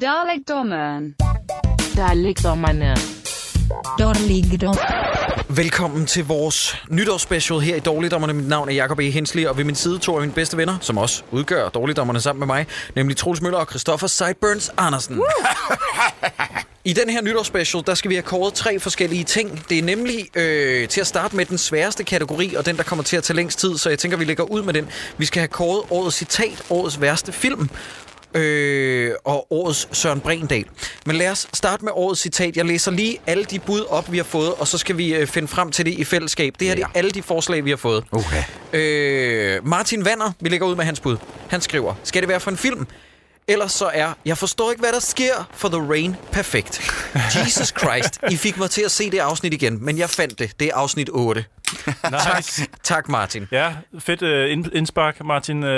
Dalekdommeren. Dalekdommerne. Dårligdom. Velkommen til vores nytårsspecial her i Dårligdommerne. Mit navn er Jacob E. Hensley, og ved min side to af mine bedste venner, som også udgør Dårligdommerne sammen med mig, nemlig Troels Møller og Christoffer Sideburns Andersen. I den her nytårsspecial, der skal vi have kåret tre forskellige ting. Det er nemlig øh, til at starte med den sværeste kategori, og den, der kommer til at tage længst tid, så jeg tænker, vi lægger ud med den. Vi skal have kåret årets citat, årets værste film, øh, og årets Søren Brindal. Men lad os starte med årets citat. Jeg læser lige alle de bud op, vi har fået, og så skal vi øh, finde frem til det i fællesskab. Det her ja. det er alle de forslag, vi har fået. Okay. Øh, Martin Vanner, vi lægger ud med hans bud. Han skriver, skal det være for en film? Ellers så er, jeg forstår ikke, hvad der sker for The Rain perfekt. Jesus Christ, I fik mig til at se det afsnit igen, men jeg fandt det. Det er afsnit 8. Nice. Tak, Martin. Ja, fedt uh, ind, indspark, Martin. Uh,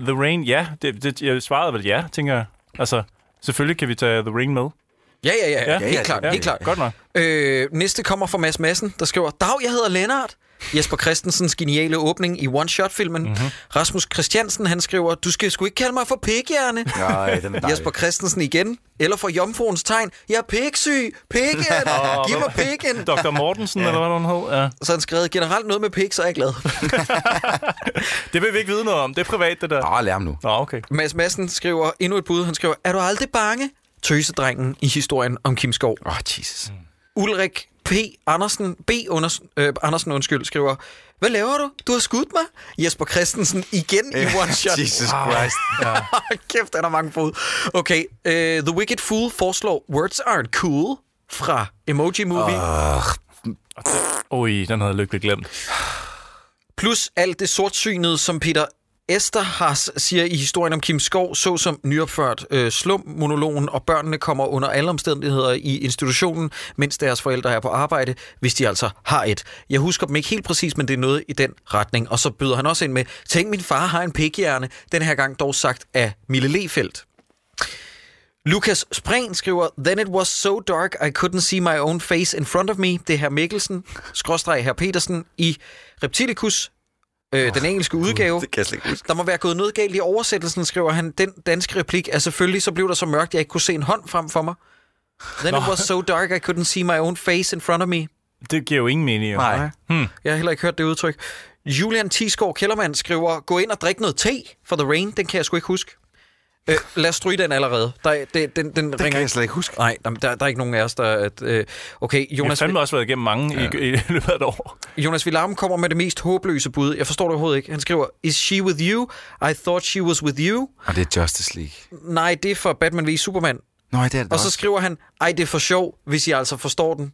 The Rain, ja. Det, det, jeg svarede vel ja, tænker jeg. Altså, selvfølgelig kan vi tage The Rain med. Ja, ja, ja. ja, Ja, helt ja, klart. ja. Helt klart. Godt nok. Øh, næste kommer fra Mads Madsen, der skriver, Dag, jeg hedder Lennart. Jesper Christensens geniale åbning i One-Shot-filmen. Mhm. Mm-hmm. Rasmus Christiansen, han skriver, du skal sgu ikke kalde mig for pighjerne. Nej, den er. Jesper Christensen igen. Eller for jomfruens tegn, jeg er piksyg. Pikken. Giv mig pikken. Dr. Mortensen, eller hvad hun hed. Ja. Så han skrevet generelt noget med pik, så er jeg glad. Det vil vi ikke vide noget om. Det er privat, det der. Åh, lad ham nu. Nå, okay. Mads Madsen skriver endnu et bud. Han skriver, er du aldrig bange? Tøsedrengen i historien om Kim Skov. Åh, oh, Jesus. Ulrik P. Andersen, B. Unders, øh, Andersen undskyld, skriver, hvad laver du? Du har skudt mig. Jesper Christensen igen i one shot. Jesus Christ. Kæft, er der mange fod. Okay, uh, The Wicked Fool foreslår Words Aren't Cool fra Emoji Movie. Uh. Ui, den havde jeg lykkeligt glemt. Plus alt det sortsynede, som Peter Esterhas siger i historien om Kim Skov, så som nyopført øh, slum-monologen, og børnene kommer under alle omstændigheder i institutionen, mens deres forældre er på arbejde, hvis de altså har et. Jeg husker dem ikke helt præcis, men det er noget i den retning. Og så byder han også ind med, tænk min far har en pikhjerne, den her gang dog sagt af Mille Lefeldt. Lukas Spring skriver, Then it was so dark, I couldn't see my own face in front of me. Det er her Mikkelsen, skråstreg her Petersen i Reptilicus, øh, den engelske udgave. Det kan jeg ikke huske. Der må være gået noget galt i oversættelsen, skriver han. Den danske replik er selvfølgelig, så blev der så mørkt, jeg ikke kunne se en hånd frem for mig. Then it was so dark, I couldn't see my own face in front of me. Det giver jo ingen mening. Jo. Nej. Hmm. Jeg har heller ikke hørt det udtryk. Julian Tisgaard Kellermann skriver, gå ind og drik noget te for The Rain. Den kan jeg sgu ikke huske. Øh, lad os stryge den allerede. Der, er- det, den, den Det ringer kan jeg slet ikke huske. Nej, der, der, der er ikke nogen af os, der... At, øh, okay, Jeg har Jonas, fandme også været igennem mange ja. i, i løbet af et år. Jonas Villarm kommer med det mest håbløse bud. Jeg forstår det overhovedet ikke. Han skriver, Is she with you? I thought she was with you. Og det er Justice League. Nej, det er for Batman v Superman. Nå, det er det Og så også. skriver han, ej, det er for sjov, hvis I altså forstår den.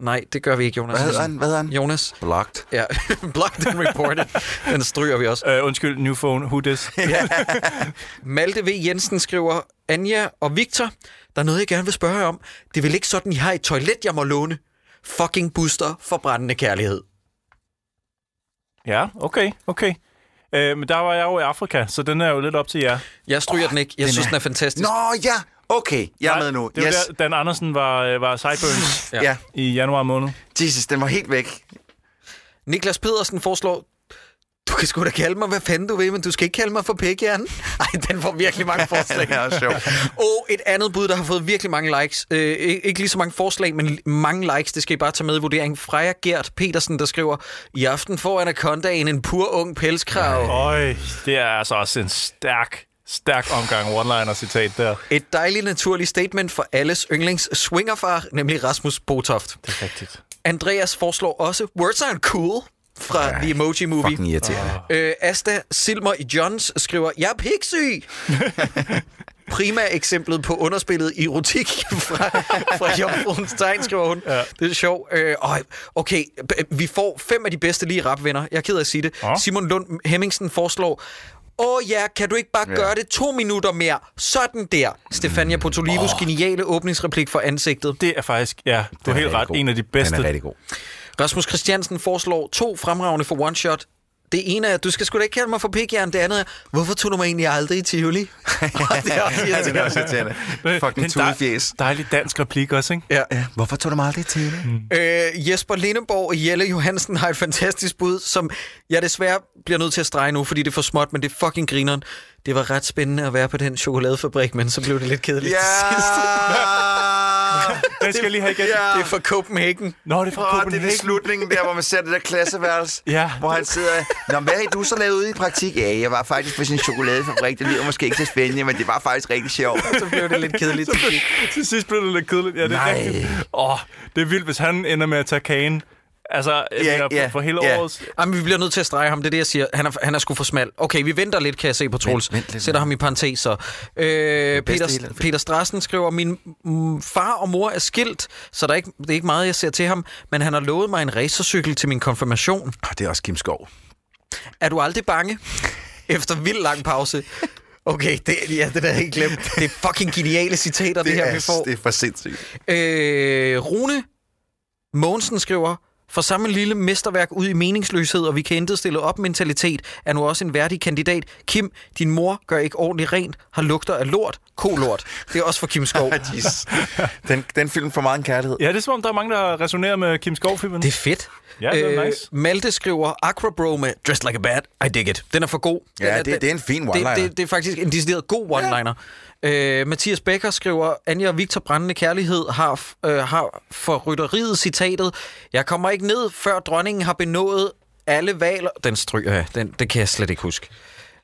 Nej, det gør vi ikke, Jonas. Hvad hedder han? Hvad hedder han? Jonas. Blocked. Ja, blocked and reported. Den stryger vi også. Uh, undskyld, new phone, who this? Malte V. Jensen skriver, Anja og Victor, der er noget, jeg gerne vil spørge jer om. Det er vel ikke sådan, I har et toilet, jeg må låne? Fucking booster for brændende kærlighed. ja, okay, okay. Uh, men der var jeg jo i Afrika, så den er jo lidt op til jer. Jeg stryger den ikke. Jeg den synes, er- den er fantastisk. Nå, ja. Okay, jeg er med nu. Det var Yes. der, Dan Andersen var, øh, var Sideburns Ja. Ja. i januar måned. Jesus, den var helt væk. Niklas Pedersen foreslår, du kan sgu da kalde mig, hvad fanden du vil, men du skal ikke kalde mig for pikhjernen. Ej, den får virkelig mange forslag. Er også sjov. Og et andet bud, der har fået virkelig mange likes. Øh, ikke ikke lige så mange forslag, men mange likes. Det skal I bare tage med i vurderingen. Freja Gert Petersen, der skriver, i aften får Anacondaen en pur ung pelskrav. Øj, det er altså også en stærk, stærk omgang one-liner-citat der. Et dejligt naturligt statement for alles yndlings swingerfar, nemlig Rasmus Botoft. Det er rigtigt. Andreas foreslår også, words aren't cool fra The Emoji Movie. Fucking irriterende. Øh, Asta Silmer i Johns skriver, jeg er piksyg. Prima eksemplet på underspillet erotik fra, fra Jomfruens Tegn, skriver hun. Ja. Det er sjovt. Øh, okay, vi får fem af de bedste lige rap venner. Jeg er ked af at sige det. Ja. Simon Lund Hemmingsen foreslår, Åh ja, kan du ikke bare ja. gøre det to minutter mere? Sådan der. Stefania Potolivos oh. geniale åbningsreplik for ansigtet. Det er faktisk, ja, du er helt ret, god. en af de bedste. Den er rigtig god. Rasmus Christiansen foreslår to fremragende for one shot. Det ene er, du skal sgu da ikke kalde mig for pigjern. Det andet er, hvorfor tog du mig egentlig aldrig i Tivoli? det er også Ja, den er også irriterende. Fucking Den dej- tudefjes. Dejlig dansk replik også, ikke? Ja. Ja, hvorfor tog du mig aldrig til det? Øh, Jesper Lindeborg og Jelle Johansen har et fantastisk bud, som jeg desværre bliver nødt til at strege nu, fordi det er for småt, men det er fucking grineren. Det var ret spændende at være på den chokoladefabrik, men så blev det lidt kedeligt Ja! til sidst. Den skal jeg lige have igen. Ja. Det er fra Copenhagen. Nå, det er fra det er Copenhagen. det slutningen der, hvor man ser det der klasseværelse, Ja. hvor han sidder... Nå, hvad har du så lavet ude i praktik? Ja, jeg var faktisk på sin chokoladefabrik. Det lyder måske ikke så spændende, men det var faktisk rigtig sjovt. Så blev det lidt kedeligt til sidst. Til sidst blev det lidt kedeligt. Ja, det er Nej. rigtigt. Åh, det er vildt, hvis han ender med at tage kagen. Altså, Ja, mener, for, ja, for hele ja. årets... Jamen, vi bliver nødt til at strege ham. Det er det, jeg siger. Han er, han er sgu for smal. Okay, vi venter lidt, kan jeg se på Troels. vent lidt. Sætter ham i parentes. Så. Øh, Peter, hele- Peter Strassen skriver, min mm, far og mor er skilt, så der er ikke, det er ikke meget, jeg ser til ham, men han har lovet mig en racercykel til min konfirmation. Oh, det er også Kim Skov. Er du aldrig bange? Efter vild lang pause. Okay, det, ja, det der er helt glemt. Det er fucking geniale citater, det, det her, vi får. det er for sindssygt. Øh, Rune Mogensen skriver, for samme lille mesterværk ud i meningsløshed, og vi kan intet stille op mentalitet, er nu også en værdig kandidat. Kim, din mor gør ikke ordentligt rent, har lugter af lort, kolort. Det er også for Kim Skov. Den, den film får meget en kærlighed. Ja, det er som om, der er mange, der resonerer med Kim Skov-filmen. Det er fedt. Øh, Ja, det er nice. Malte skriver, Aquabro med Dressed Like a Bat. I dig it. Den er for god. Den Ja, er, det, det er en fin det, one-liner. det, det er faktisk en decideret god one-liner. Øh, Mathias Becker skriver, Anja og Victor Brændende Kærlighed har, øh, har for rytteriet citatet, Jeg kommer ikke ned, før dronningen har benået alle valer. Den stryger jeg. Den, det kan jeg slet ikke huske.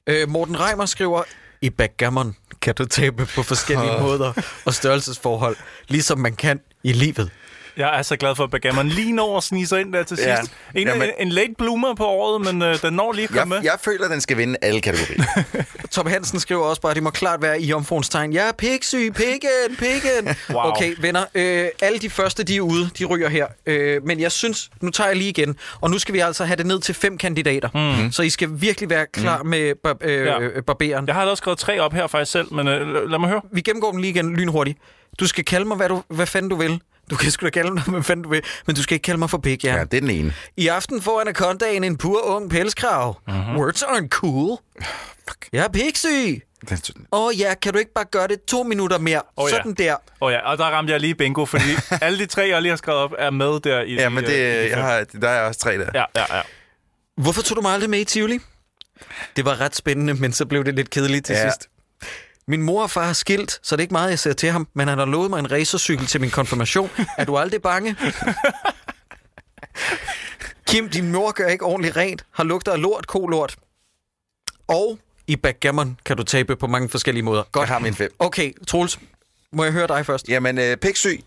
Øh, Morten Reimer skriver, i backgammon kan du tabe på forskellige måder og størrelsesforhold, ligesom man kan i livet. Jeg er så glad for, at Bagamon lige når at snige sig ind der til sidst. Ja. En, Jamen- en, en late bloomer på året, men øh, den når lige at komme Jeg, med. jeg føler, at den skal vinde alle kategorier. Tom Hansen skriver også bare, at det må klart være i jomfruens tegn. Jeg er piksyg, pikken, pikken. Wow. Okay, venner, øh, alle de første, de er ude, de ryger her. Øh, men jeg synes, nu tager jeg lige igen, og nu skal vi altså have det ned til fem kandidater. Mm. Så I skal virkelig være klar mm. med bar- øh, Ja. ja. barberen. Jeg har også skrevet tre op her faktisk selv, men øh, lad mig høre. Vi gennemgår dem lige igen lynhurtigt. Du skal kalde mig, hvad, du, hvad fanden du vil. Du kan sgu da kalde mig, hvad fanden du vil, men du skal ikke kalde mig for pik, ja. Ja, det er den ene. I aften får Anacondaen en pur ung pelskrav. Mm-hmm. Words aren't cool. Fuck. Jeg er piksyg. Åh oh, ja, kan du ikke bare gøre det to minutter mere? Åh, Oh, ja. Sådan der. Og ja, og der ramte jeg lige bingo, fordi alle de tre, jeg lige har skrevet op, er med der i ja, men det, øh, de jeg har, der er også tre der. Ja, ja, ja. Hvorfor tog du mig aldrig med i Tivoli? Det var ret spændende, men så blev det lidt kedeligt til ja. sidst. Min mor og far har skilt, så det er ikke meget, jeg ser til ham, men han har lovet mig en racercykel til min konfirmation. Er du aldrig bange? Kim, din mor gør ikke ordentligt rent, har lugter af lort, kolort. Og i backgammon kan du tabe på mange forskellige måder. Godt. Jeg har min fem. Okay, Troels, må jeg høre dig først? Jamen, øh, piksyg.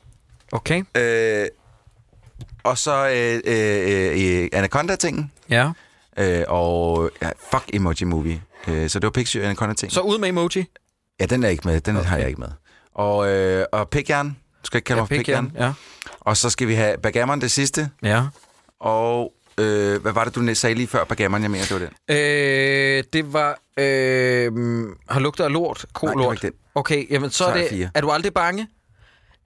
Okay. Øh, og så øh, øh, øh, Anaconda-tingen. Ja. Øh, og ja, fuck Emoji Movie. Øh, så det var piksyg og Anaconda-ting. Så ud med emoji. Ja, den er ikke med. Den okay. har jeg ikke med. Og, øh, og pikjern. Du skal ikke kalde mig for pikjern. Ja. Og så skal vi have Bagamon det sidste. Ja. Og øh, hvad var det, du sagde lige før Bagamon? Jeg mener, det var den. Øh, det var... Øh, har lugter af lort, Nej, det var kolort. ikke den. Okay, jamen så, Så er er det... fire. Er du aldrig bange?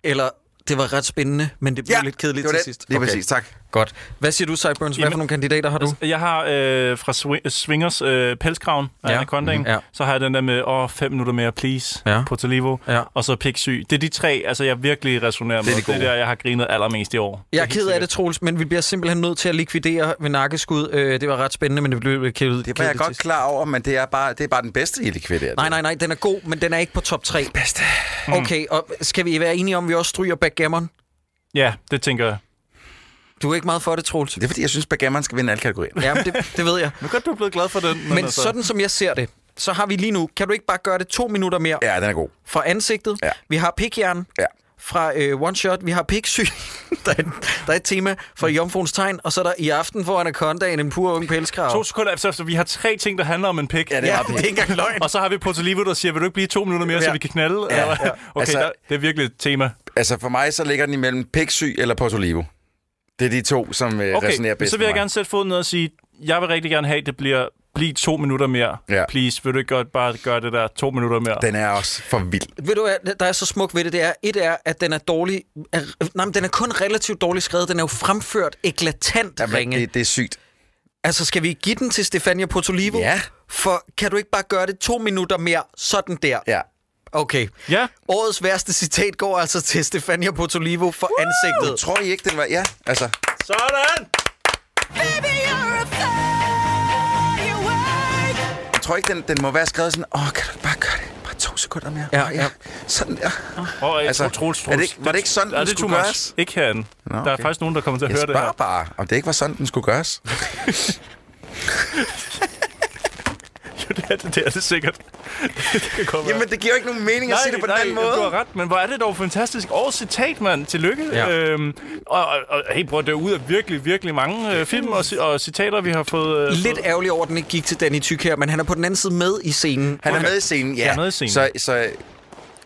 Eller det var ret spændende, men det blev lidt kedeligt det var til den. sidst. Lige præcis, tak. Godt. Hvad siger du, Sideburns? Hvad Jamen, for nogle kandidater har du? Jeg har øh, fra Swi- Swingers øh, pelskraven af Ja. ja. Anacondaen. Mhm. Ja. Så har jeg den der med, åh, fem minutter mere, please, Ja. på Talivo. Ja. Og så piksyg. Det er de tre, altså jeg virkelig resonerer med. de Det er der, jeg har grinet allermest i år. Jeg er ked af det, Troels, men vi bliver simpelthen nødt til at likvidere ved nakkeskud. Øh, det var ret spændende, men det blev lidt kedeligt. Det var jeg godt klar over, men det er bare, det er bare den bedste i likvideret. Nej, nej, nej, den er god, men den er ikke på top 3. Bedste. Okay, og skal vi være enige om, at vi også stryger backgammon? Ja, det tænker jeg. Du er ikke meget for det, Troels. Det er fordi, jeg synes, Bagamon skal vinde alle kategorier. Ja, men det, det ved jeg. Nu godt, du er blevet glad for den. Men altså, sådan som jeg ser det, så har vi lige nu... Kan du ikke bare gøre det to minutter mere Ja, den er god. fra ansigtet? Ja. Vi har pikjern Ja. fra øh, One Shot. Vi har piksyg. der, er, der er et tema fra Jomfruens Tegn. Og så er der i aften for Anacondaen en pur ung pelskrav. To sekunder efter, så vi har tre ting, der handler om en pik. Ja, det Ja, er det er ikke engang løgn. Og så har vi Portolivo, der siger, vil du ikke blive to minutter mere, ja. så Ja. vi kan knalde? Ja, ja. Okay, Altså- der, det er virkelig et tema. Altså, for mig så ligger den imellem Pixy eller Portolivo. Det er de to, som øh, Okay, resonerer men bedst så vil jeg gerne sætte foden ned og sige, jeg vil rigtig gerne have, at det bliver blive to minutter mere. Ja. Please, vil du ikke godt bare gøre det der to minutter mere? Den er også for vild. Ved du hvad, der er så smukt ved det, det er, et er, at den er dårlig, er, nej, men den er kun relativt dårligt skrevet, den er jo fremført eklatant Jamen, ringe. det, det er sygt. Altså, skal vi give den til Stefania Potolivo? Ja. For kan du ikke bare gøre det to minutter mere, sådan der? Ja. Okay. Ja, Årets værste citat går altså til Stefania Potolivo for ansigtet. Tror I ikke, den var... Ja, altså... sådan! tror ikke, den, den må være skrevet sådan, åh, kan du bare gøre det? Bare to sekunder mere. Ja, Åh, ja. Sådan der. Og, Altså, altså, Troels, er det ikke- var det ikke sådan, den det er skulle gøres? Ikke herinde. Nå, Der er okay. faktisk nogen, der kommer til at Jeg høre det her. bare, om det ikke var sådan, den skulle gøres. det er det, det, er det sikkert. det kan. Jamen, det giver jo ikke nogen mening at sige det på den anden måde. du har ret, men hvor er det dog fantastisk. Og citat, mand. Tillykke. Ja. Øhm, og, og, og hey, bror, det er ud af virkelig, virkelig mange øh, film og, og citater, vi har fået... Øh, Lidt fået. ærgerlig over, at den ikke gik til Danny Tyk her, men han er på den anden side med i scenen. Han er med i scenen, ja. Han er med i scenen. Så, så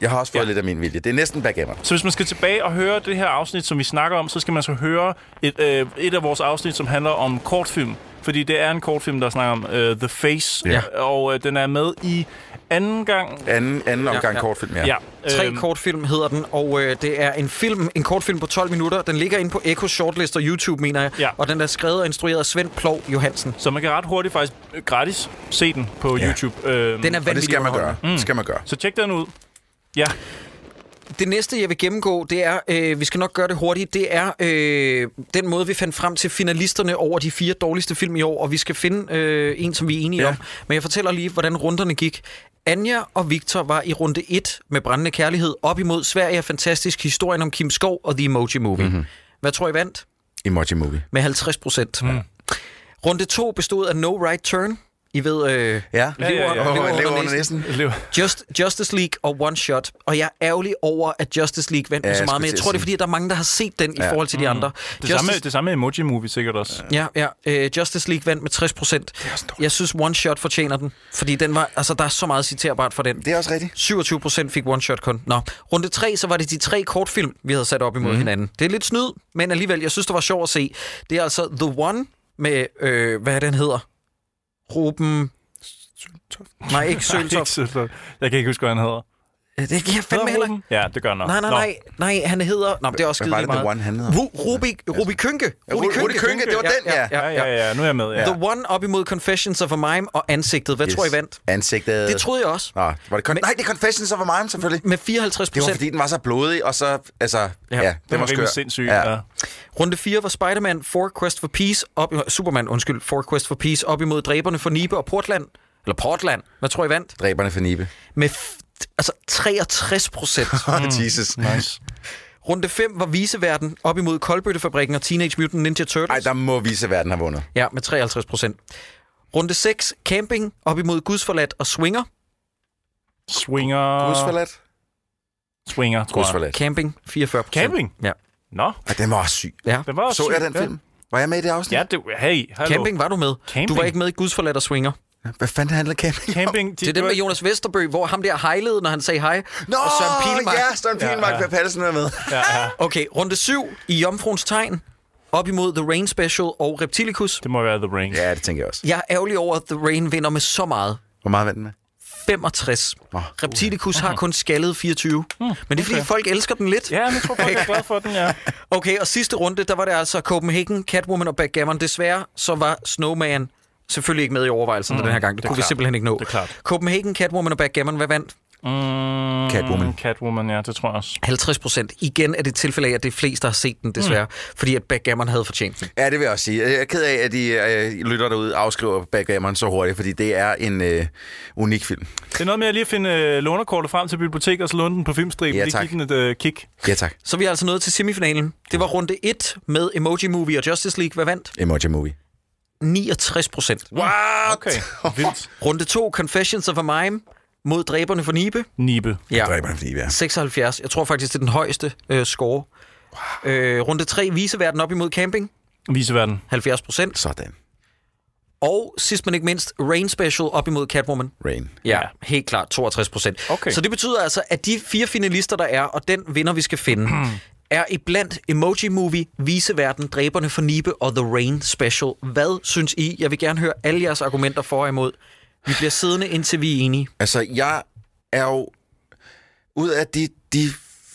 jeg har også fået Ja. lidt af min vilje. Det er næsten backgammon. Så hvis man skal tilbage og høre det her afsnit, som vi snakker om, så skal man så høre et, øh, et af vores afsnit, som handler om kortfilm. Fordi det er en kortfilm, der snakker om øh, The Face. Ja. Og øh, den er med i anden gang. Anden, anden omgang ja. ja, kortfilm, ja. Ja. Tre øhm, kortfilm hedder den, og øh, det er en film, en kortfilm på 12 minutter. Den ligger inde på Echo Shortlist og YouTube, mener jeg. Ja. Og den er skrevet og instrueret af Svend Plov Johansen. Så man kan ret hurtigt faktisk gratis se den på Ja. YouTube. Øhm, Den er Og det vanvittig skal man gøre. underholdende. Det skal man gøre. Så tjek den ud. Ja, Det næste, jeg vil gennemgå, det er, øh, vi skal nok gøre det hurtigt, det er øh, den måde, vi fandt frem til finalisterne over de fire dårligste film i år, og vi skal finde øh, en, som vi er enige Ja. om. Men jeg fortæller lige, hvordan runderne gik. Anja og Victor var i runde 1 med Brændende Kærlighed op imod Sverige er fantastisk, historien om Kim Skov og The Emoji Movie. Mm-hmm. Hvad tror I vandt? Emoji Movie. Med 50 procent. Mm. Runde 2 bestod af No Right Turn. I ved, øh, Ja. Ja, ja, ja. Lever lever under næsen. Just, Justice League og One Shot. Og jeg er ærgerlig over, at Justice League vandt Ja, så meget, men jeg tror, det er fordi, at der er mange, der har set den Ja. i forhold til de andre. det, samme, det samme med Emoji Movie sikkert også. Ja, ja. Øh, Justice League vandt med 60 procent. Jeg synes, One Shot fortjener den, fordi den var, altså, der er så meget citerbart for den. Det er også rigtigt. 27 procent fik One Shot kun. Nå, runde 3, så var det de tre kortfilm, vi havde sat op imod mm. hinanden. Det er lidt snyd, men alligevel, jeg synes, det var sjovt at se. Det er altså The One med, øh, hvad er den hedder? Ruben... Nej, ikke Søltoft. Ikke så- Jeg kan ikke huske, hvad han hedder. Det kan jeg fandme heller ikke. Ja, det gør nok. Nej, nej, nej, nej, han hedder... Nå, men det er også Hvad var det, The meget. One handlede om? Ru- Rubi, Rubi Kynke. Rudi- Rudi Kynke, det var den, ja. Ja, ja, ja, nu er jeg med. Ja. The One op imod Confessions of a Mime og Ansigtet. Hvad yes. tror I vandt? Ansigtet. Det troede jeg også. Nå, var det kon- Men- Nej, det er Confessions of a Mime, selvfølgelig. Med 54% Det var, procent. fordi den var så blodig, og så... Altså, ja, Ja, den var skør. rimelig sindssyg. Ja. ja. Runde 4 var Spider-Man For Quest for Peace op, Superman, undskyld, For Quest for Peace op imod Dræberne for Nibe og Portland. Eller Portland. Hvad tror I vandt? Dræberne for Nibe. Med f- altså 63 procent. Jesus. Nice. Runde 5 var Viseverden op imod Koldbøttefabrikken og Teenage Mutant Ninja Turtles. Ej, der må vise, at verden har vundet. Ja, med 53 procent. Runde 6, Camping op imod Gudsforladt og Swinger. Swinger. Gudsforladt. Swinger, tror jeg. Gudsforladt. Camping, 44 procent. Camping? Ja. Nå, Ej, den var også syg. ja. den var også Så jeg syg, den ja. film? Var jeg med i det afsnit? Ja, det, hey, hallo. Camping var du med. Camping? Du var ikke med i Gudsforladt og Swinger. Hvad fanden handler camping om? Camping, Det er det med Jonas Vesterbø, hvor ham der hejlede, når han sagde hej. Nå, og Søren Pilemark. ja, Søren Pilemark, Ja, ja, er med. Ja, ja. Okay, runde 7 i Jomfruens Tegn. Op imod The Rain Special og Reptilicus. Det må være The Ring. Ja, det tænker jeg også. Jeg er ærgerlig over, at The Rain vinder med så meget. Hvor meget vandt den med? 65. Nå, Reptilicus har kun skaldet 24. Men det er fordi, okay. folk elsker den lidt. Ja, men jeg tror folk er glad for den, ja. Okay, og sidste runde, der var det altså Copenhagen, Catwoman og Backgammon. Desværre så var Snowman selvfølgelig ikke med i overvejelserne mm, den her gang. Det, det er kunne vi klart. simpelthen ikke nå. Det er klart. Copenhagen, Catwoman og Backgammon, hvad vandt? Mm, Catwoman. Catwoman, ja, det tror jeg også. 50 procent. Igen er det et tilfælde af, at det er flest, der har set den, desværre. Mm. Fordi at Backgammon havde fortjent den. Ja, det vil jeg også sige. Jeg er ked af, at de øh, lytter derude afskriver Backgammon så hurtigt, fordi det er en øh, unik film. Det er noget med at lige at finde øh, lånerkortet frem til biblioteket og så låne den på filmstriben. Ja, lige tak. give den et øh, kick. Ja, tak. Så er vi altså nået til semifinalen. Det var runde 1 med Emoji Movie og Justice League. Hvad vandt? Emoji Movie. 69 procent. What? Okay, vildt. Runde 2, Confessions of a Mime mod Dræberne for Nibe. Nibe. Ja, Dræber han, fordi vi er. 76. Jeg tror faktisk, det er den højeste øh, score. Wow. Øh, runde 3, Viseverden op imod Camping. Viseverden. 70 procent. Sådan. Og sidst men ikke mindst, Rain Special op imod Catwoman. Rain. Ja, Ja. helt klart 62 procent. Okay. Så det betyder altså, at de fire finalister, der er, og den vinder, vi skal finde, er iblandt Emoji Movie, Viseverden, Dræberne for Nibe og The Rain Special. Hvad synes I? Jeg vil gerne høre alle jeres argumenter for og imod. Vi bliver siddende, indtil vi er enige. Altså, jeg er jo... Ud af de, de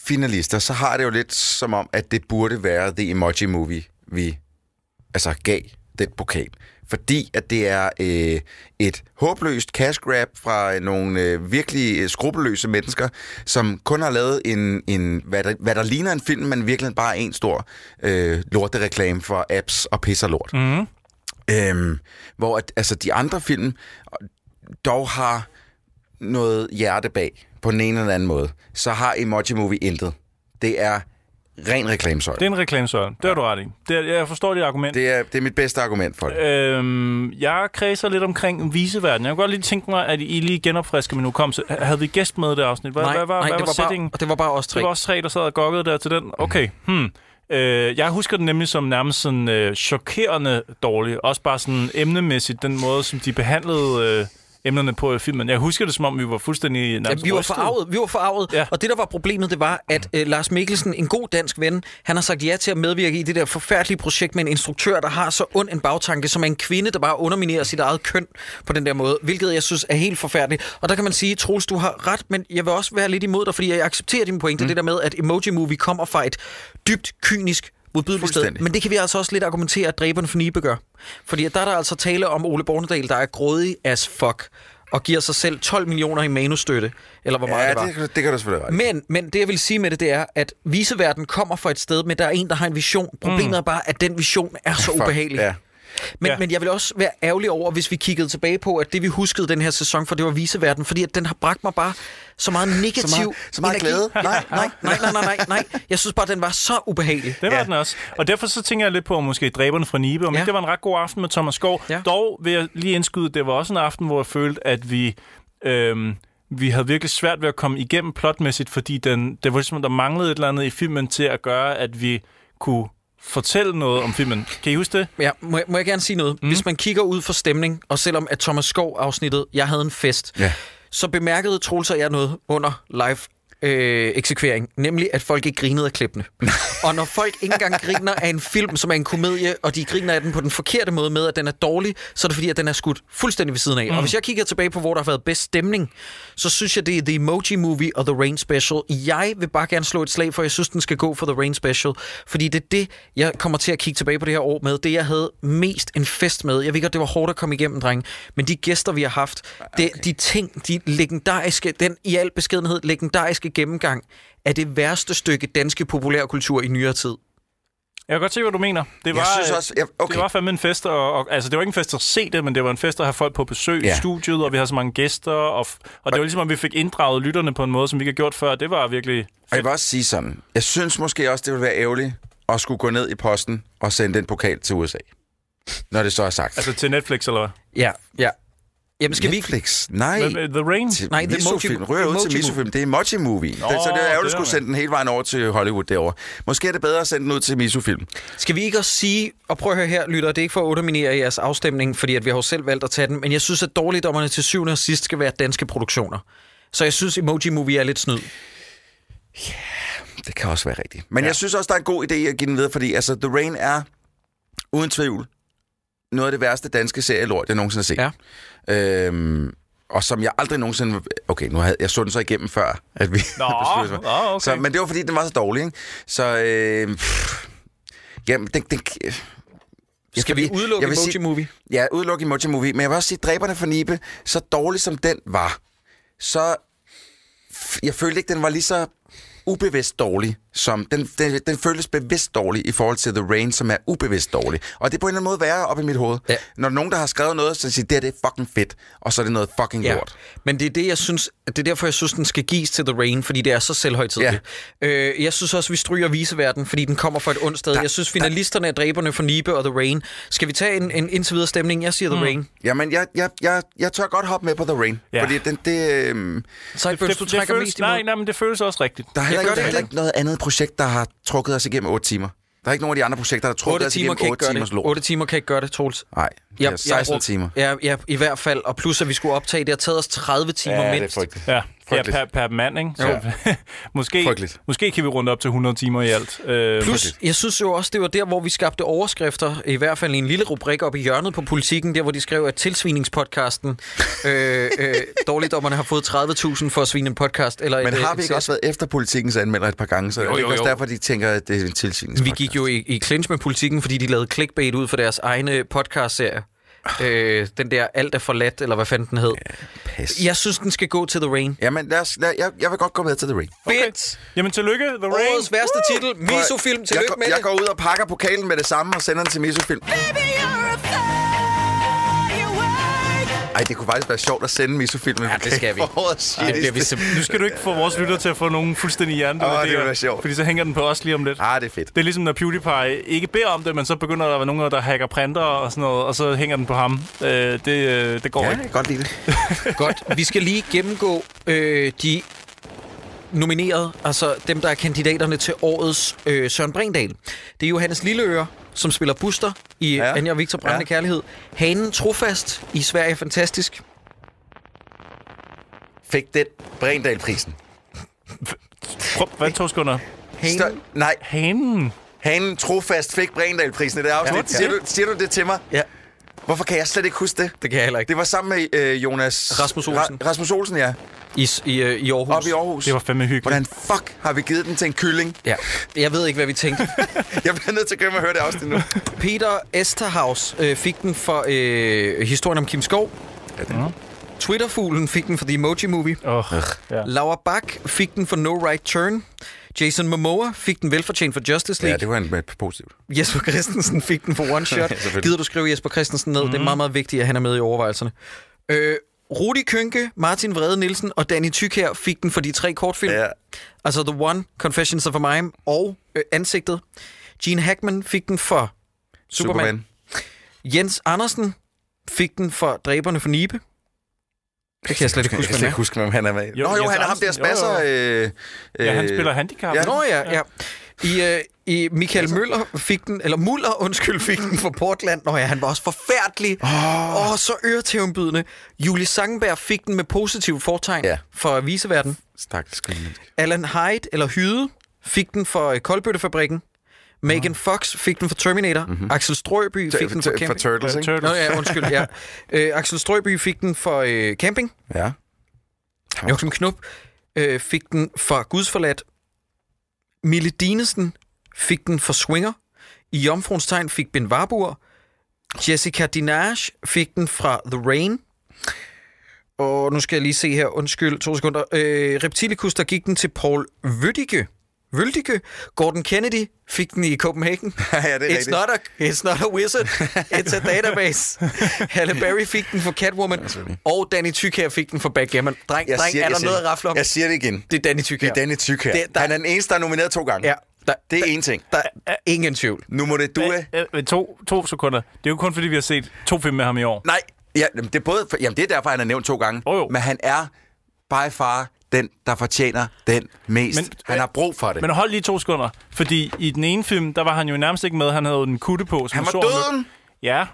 finalister, så har det jo lidt som om, at det burde være The Emoji Movie, vi altså gav den pokal. Fordi at det er øh, et håbløst cash grab fra nogle øh, virkelig øh, skrupelløse mennesker, som kun har lavet en, en hvad, der, hvad der ligner en film, men virkelig bare en stor øh, lortereklame for apps og pisser lort. Mm. Øhm, hvor at, altså, de andre film, dog har noget hjerte bag, på den ene eller anden måde, så har Emoji Movie intet. Det er ren reklamesøjle. Det er en reklamesøjle. Det har du ret i. Det er, jeg forstår dit argument. Det er, det er mit bedste argument for det. Øhm, jeg kredser lidt omkring viseverden. Jeg kunne godt lige tænke mig, at I lige genopfrisker min hukommelse. Havde vi gæst med det afsnit? Hvad, nej, hvad, var, nej, hvad det, var, var settingen? bare, det var bare os tre. Det var os tre, der sad og gokkede der til den. Okay, hmm. Øh, jeg husker den nemlig som nærmest sådan øh, chokerende dårlig. Også bare sådan emnemæssigt, den måde, som de behandlede øh, emnerne på i filmen. Jeg husker det, som om vi var fuldstændig Ja, vi var forarvet, vi var forarvet. Ja. Og det, der var problemet, det var, at øh, Lars Mikkelsen, en god dansk ven, han har sagt ja til at medvirke i det der forfærdelige projekt med en instruktør, der har så ond en bagtanke, som er en kvinde, der bare underminerer sit eget køn på den der måde, hvilket jeg synes er helt forfærdeligt. Og der kan man sige, Troels, du har ret, men jeg vil også være lidt imod dig, fordi jeg accepterer din pointe, mm. det der med, at Emoji Movie kommer fra et dybt kynisk modbydeligt sted. Men det kan vi altså også lidt argumentere, at dræberne for Nibe gør. Fordi der er der altså tale om Ole Bornedal, der er grådig as fuck, og giver sig selv 12 millioner i manusstøtte, eller hvor meget Ja, det var. det, det, kan du selvfølgelig i. Men, men det, jeg vil sige med det, det er, at viseverden kommer fra et sted, men der er en, der har en vision. Problemet er bare, at den vision er så Fuck, ubehagelig. Ja. Men, Ja. men jeg vil også være ærgerlig over, hvis vi kiggede tilbage på, at det vi huskede den her sæson, for det var viseverden, fordi at den har bragt mig bare så meget negativ Så meget- så meget energi. glæde. Nej, nej, nej, nej, nej, nej, nej. Jeg synes bare, den var så ubehagelig. Det var Ja. den også. Og derfor så tænker jeg lidt på, måske dræberne fra Nibe. Om Ja. det var en ret god aften med Thomas Skov. Ja. Dog vil jeg lige indskyde, det var også en aften, hvor jeg følte, at vi... Øhm, vi havde virkelig svært ved at komme igennem plotmæssigt, fordi den, det var ligesom, der manglede et eller andet i filmen til at gøre, at vi kunne fortælle noget om filmen. Kan I huske det? Ja, må jeg, må jeg gerne sige noget? Mm. Hvis man kigger ud for stemning, og selvom at Thomas Skov-afsnittet, jeg havde en fest, Ja. så bemærkede Troels og jeg noget under live øh, eksekvering, nemlig at folk ikke grinede af klippene. og når folk ikke engang griner af en film, som er en komedie, og de griner af den på den forkerte måde med, at den er dårlig, så er det fordi, at den er skudt fuldstændig ved siden af. Mm. Og hvis jeg kigger tilbage på, hvor der har været bedst stemning, så synes jeg, det er The Emoji Movie og The Rain Special. Jeg vil bare gerne slå et slag for, jeg synes, den skal gå for The Rain Special, fordi det er det, jeg kommer til at kigge tilbage på det her år med. Det, jeg havde mest en fest med. Jeg ved godt, det var hårdt at komme igennem, dreng, men de gæster, vi har haft, det, de ting, de legendariske, den i al beskedenhed legendariske gennemgang af det værste stykke danske populærkultur i nyere tid. Jeg kan godt se, hvad du mener. Det var, Jeg synes øh, også... Jeg, okay. Det var fandme en fest, og, og, altså det var ikke en fest at se det, men det var en fest at have folk på besøg Ja. i studiet, og vi havde så mange gæster, og, og det var ligesom, at vi fik inddraget lytterne på en måde, som vi ikke har gjort før. Det var virkelig... Og jeg vil også sige sådan, jeg synes måske også, det ville være ærgerligt at skulle gå ned i posten og sende den pokal til USA. Når det så er sagt. Altså til Netflix, eller hvad? Ja, ja. Jamen, skal vi ikke... Netflix? Nej. Øh, The Rain? Til Nej, det er Misofilm. Emoji- Rører ud til Misofilm. Det er Emoji Movie. Det, så det er ærgerligt at skulle sende den hele vejen over til Hollywood derovre. Måske er det bedre at sende den ud til Misofilm. Skal vi ikke også sige, og prøv at høre her, lytter, det er ikke for at underminere jeres afstemning, fordi at vi har jo selv valgt at tage den, men jeg synes, at dårligdommerne til syvende og sidst skal være danske produktioner. Så jeg synes, Emoji Movie er lidt snyd. Det kan også være rigtigt. Men ja. jeg synes også, der er en god idé at give den videre, fordi altså, The Rain er uden tvivl noget af det værste danske serielort, jeg nogensinde har set. Ja. Øhm, og som jeg aldrig nogensinde... Okay, nu havde jeg så den så igennem før, at vi... Nå, nå, okay. så, men det var, fordi den var så dårlig, ikke? Så... Øh, pff, jamen, den... den jeg Skal vi udelukke jeg Emoji sige- Movie? Ja, udelukke Emoji Movie. Men jeg vil også sige, Dræberne for Nibe, så dårlig som den var, så... Jeg følte ikke, den var lige så ubevidst dårlig, som den, den, den føltes bevidst dårlig i forhold til The Rain, som er ubevidst dårlig. Og det er på en eller anden måde værre op i mit hoved. Ja. Når der nogen, der har skrevet noget, så siger det her det er fucking fedt, og så er det noget fucking Ja, lort. men det er det, jeg synes, det er derfor, jeg synes, den skal gives til The Rain, fordi det er så selvhøjtidligt. Ja. Øh, jeg synes også, vi stryger viseverden, fordi den kommer fra et ondt sted. Der- jeg synes, finalisterne er dræberne for Nibe og The Rain. Skal vi tage en, en indtil videre stemning? Jeg siger The Rain. Jamen, jeg, jeg, jeg, jeg tør godt hoppe med på The Rain, Ja. fordi den, det, øhm, Sideburns, du trækker føles, mest imod. nej, nej, men det føles også rigtigt. der er heller, ikke, det der er heller ikke. ikke noget andet projekt, der har trukket os igennem 8 timer. Der er ikke nogen af de andre projekter, der har trukket 8 os timer igennem kan ikke 8 gøre timers det. lort. 8 timer kan ikke gøre det, Troels. Nej, det er 16 timer. Ja, ja, i hvert fald. Og plus, at vi skulle optage, det har taget os 30 timer mindst. frygteligt. Ja, ja Frygteligt. per, per mand, ikke? Så, måske, Frygteligt. måske kan vi runde op til 100 timer i alt. Øh, Plus, jeg synes jo også, det var der, hvor vi skabte overskrifter, i hvert fald i en lille rubrik op i hjørnet på politikken, der hvor de skrev, at tilsviningspodcasten, øh, øh, dårligdommerne har fået 30.000 for at svine en podcast. Eller Men et, har øh, vi ikke også været efter politikens anmelder et par gange, så jo, er det jo, ikke også jo. derfor, de tænker, at det er en tilsyn. Vi gik jo i, i clinch med politikken, fordi de lavede clickbait ud for deres egne podcast-serie. Øh, den der Alt er forladt, eller hvad fanden den hed. Pas. Jeg synes, den skal gå til The Rain. Jamen, lad os, lad, jeg, jeg vil godt gå med til The Rain. Fedt! Jamen, tillykke, The Rain. Årets værste titel, Misofilm. jeg, Tillykke går, med jeg det. går ud og pakker pokalen med det samme og sender den til Misofilm. Ej, det kunne faktisk være sjovt at sende misofilmen. Ja, det skal vi. Forårets Det bliver vi simpelthen Nu skal du ikke få vores lytter til at få nogen fuldstændig hjernedøde Åh, det være sjovt. Fordi så hænger den på os lige om lidt. Ah, det er fedt. Det er ligesom, når PewDiePie ikke beder om det, men så begynder der at være nogen, der hacker printer og sådan noget, og så hænger den på ham. Øh, det, øh, det går Ja, ikke. jeg kan godt lide det. Godt. Vi skal lige gennemgå øh, de nominerede, altså dem, der er kandidaterne til årets øh, Søren Brindahl. Det er Johannes Lilleøre, som spiller Buster i ja. Ja. Anja og Victor Brændende ja. Kærlighed. Hanen Trofast i Sverige er Fantastisk. Fik den Brendal-prisen. Prøv, hvad to sekunder? Hanen. Stør- nej, Hanen. hanen trofast fik Brendal-prisen i det afsnit. Ja. Ja. Siger, du, siger du det til mig? Ja, Hvorfor kan jeg slet ikke huske det? det kan jeg heller ikke. Det var sammen med øh, Jonas... Rasmus Olsen. Ra- Rasmus Olsen, ja. I, i, øh, i Aarhus. Op i Aarhus. Det var fandme hyggeligt. Hvordan fuck har vi givet den til en kylling? Ja. Jeg ved ikke, hvad vi tænkte. Jeg bliver nødt til at at høre det afsnit nu. Peter Esterhaus øh, fik den for øh, historien om Kim Skov. Ja, det. Twitterfuglen fik den for The Emoji Movie. Oh, ja. Laura Bak fik den for No Right Turn. Jason Momoa fik den velfortjent for Justice Ja, League. det var en med positivt. Jesper Christensen fik den for One Shot. Gider du skrive Jesper Christensen ned? Mm. Det er meget, meget vigtigt, at han er med i overvejelserne. Øh, Rudi Kønke, Martin Vrede Nielsen og Danny Tykær fik den for de tre kortfilm. Ja. Altså The One, Confessions of a Mime og øh, Ansigtet. Gene Hackman fik den for Superman. Superman. Jens Andersen fik den for Dræberne for Nibe. Det kan jeg slet ikke Jeg huske, kan slet er. ikke huske, hvem han er med. Jo, Nå, jo, Jens han er ham der Andersen. Jo, spasser. Øh, ja, han øh, spiller handicap. ja. Nå ja, ja. I, øh, i Michael Møller fik den, eller Muller, undskyld, fik den for Portland. Nå ja, han var også forfærdelig. Åh, oh, så øretævnbyddende. Julie Sangenberg fik den med positiv fortegn Ja. for viseverden. Stakkels. Allan Hyde, eller Hyde, fik den for øh, Koldbøttefabrikken. Megan Fox fik den for Terminator. Mm-hmm. Axel Strøby fik den for. Turtles, Ja, ikke? Turtles. Nå ja, undskyld, ja. Øh, Axel Strøby fik den for øh, camping. Ja. Joachim Knop øh, fik den for Gudsforladt. Mille Dinesen fik den for Swinger. I Jomfruens Tegn fik Ben Warburg. Jessica Dinage fik den fra The Rain. Og nu skal jeg lige se her, undskyld, to sekunder. Øh, Reptilicus, der gik den til Paul Wødicke. Wødicke. Gordon Kennedy fik den i Copenhagen. ja, det er It's rigtigt. not, a, it's not a wizard, it's a database. Halle Berry fik den for Catwoman, og Danny Tykær fik den for Backgammon. Dreng, dreng, er der siger, noget at rafle om? Jeg siger det igen. Det er Danny Tykær. Det er Danny Tyk her. Det- der- Han er den eneste, der er nomineret to gange. Ja, der, Det er der, én ting. Der er ingen tvivl. Nu må det du... Øh, øh, øh, to, to sekunder. Det er jo kun, fordi vi har set to film med ham i år. Nej, ja, det er både... Jamen, det er derfor, han er nævnt to gange. Jo, jo. Men han er by far den, der fortjener den mest. Men- han har brug for det. Men hold lige to sekunder, fordi i den ene film, der var han jo nærmest ikke med. Han havde jo en kutte på. Som han var døden! Ja,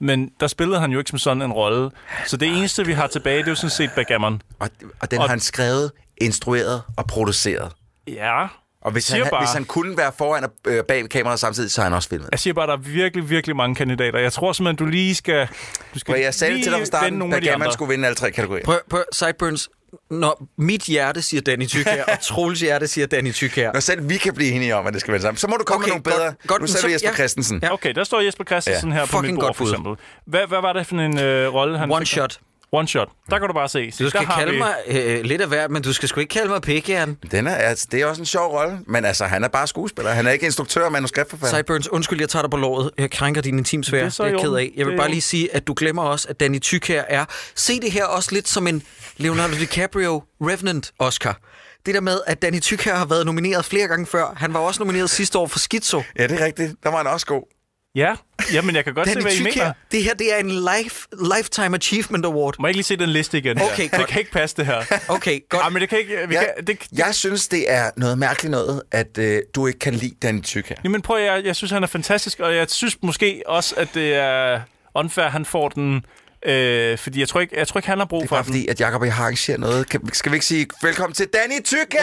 men der spillede han jo ikke som sådan en rolle. Så det eneste, vi har tilbage, det er jo sådan set Backgammon. Og, og den Og- har han skrevet, instrueret og produceret. Ja, Og hvis han, bare- hvis han kunne være foran og øh, bag kameraet samtidig, så har han også filmet. jeg siger bare, der er virkelig, virkelig mange kandidater. Jeg tror simpelthen, du lige skal... Du skal For jeg sagde det til dig fra starten, nogle af at man skulle vinde alle tre kategorier. Prøv, prøv, Sideburns. Når mit hjerte siger Danny Tykær, og Troels hjerte siger Danny Tykær. Når selv vi kan blive enige om, at det skal være det samme, så må du komme Okay, med nogle bedre. godt- godt, nu så- vi Jesper ja. Christensen. Ja. Okay, der står Jesper Christensen Ja. her på Fucking mit bord, for eksempel. Hvad, hvad var det for en øh, rolle, han One fik? shot. One shot. Der kan du bare se. Du skal kalde vi... mig øh, lidt af hvert, men du skal sgu ikke kalde mig pikjern. Den er, altså, det er også en sjov rolle, men altså, han er bare skuespiller. Han er ikke instruktør og manuskriptforfatter. Sideburns, undskyld, jeg tager dig på låret. Jeg krænker din intimsfære. Det er Det så er jeg ked af. Jeg vil bare lige sige, at du glemmer også, at Danny Tykær er... Se det her også lidt som en Leonardo DiCaprio Revenant-Oscar. Det der med, at Danny Tykær har været nomineret flere gange før. Han var også nomineret sidste år for Schizo. Ja, det er rigtigt. Der var han også god. Ja, jamen jeg kan godt se, Danny hvad I mener. Det her det er en life, Lifetime Achievement Award. Må jeg ikke lige se den liste igen? Okay, det godt. kan ikke passe, det her. Okay, godt. Ja, men det kan ikke... Vi Jeg, kan, det, jeg synes, det er noget mærkeligt noget, at øh, du ikke kan lide Danny Tyk her. Jamen prøv, jeg, jeg synes, han er fantastisk, og jeg synes måske også, at det er unfair, han får den... Øh, fordi jeg tror, ikke, jeg tror ikke, han har brug Det er for bare den. fordi, at Jacob har arrangeret noget. Kan, skal vi ikke sige velkommen til Danny Tyk her?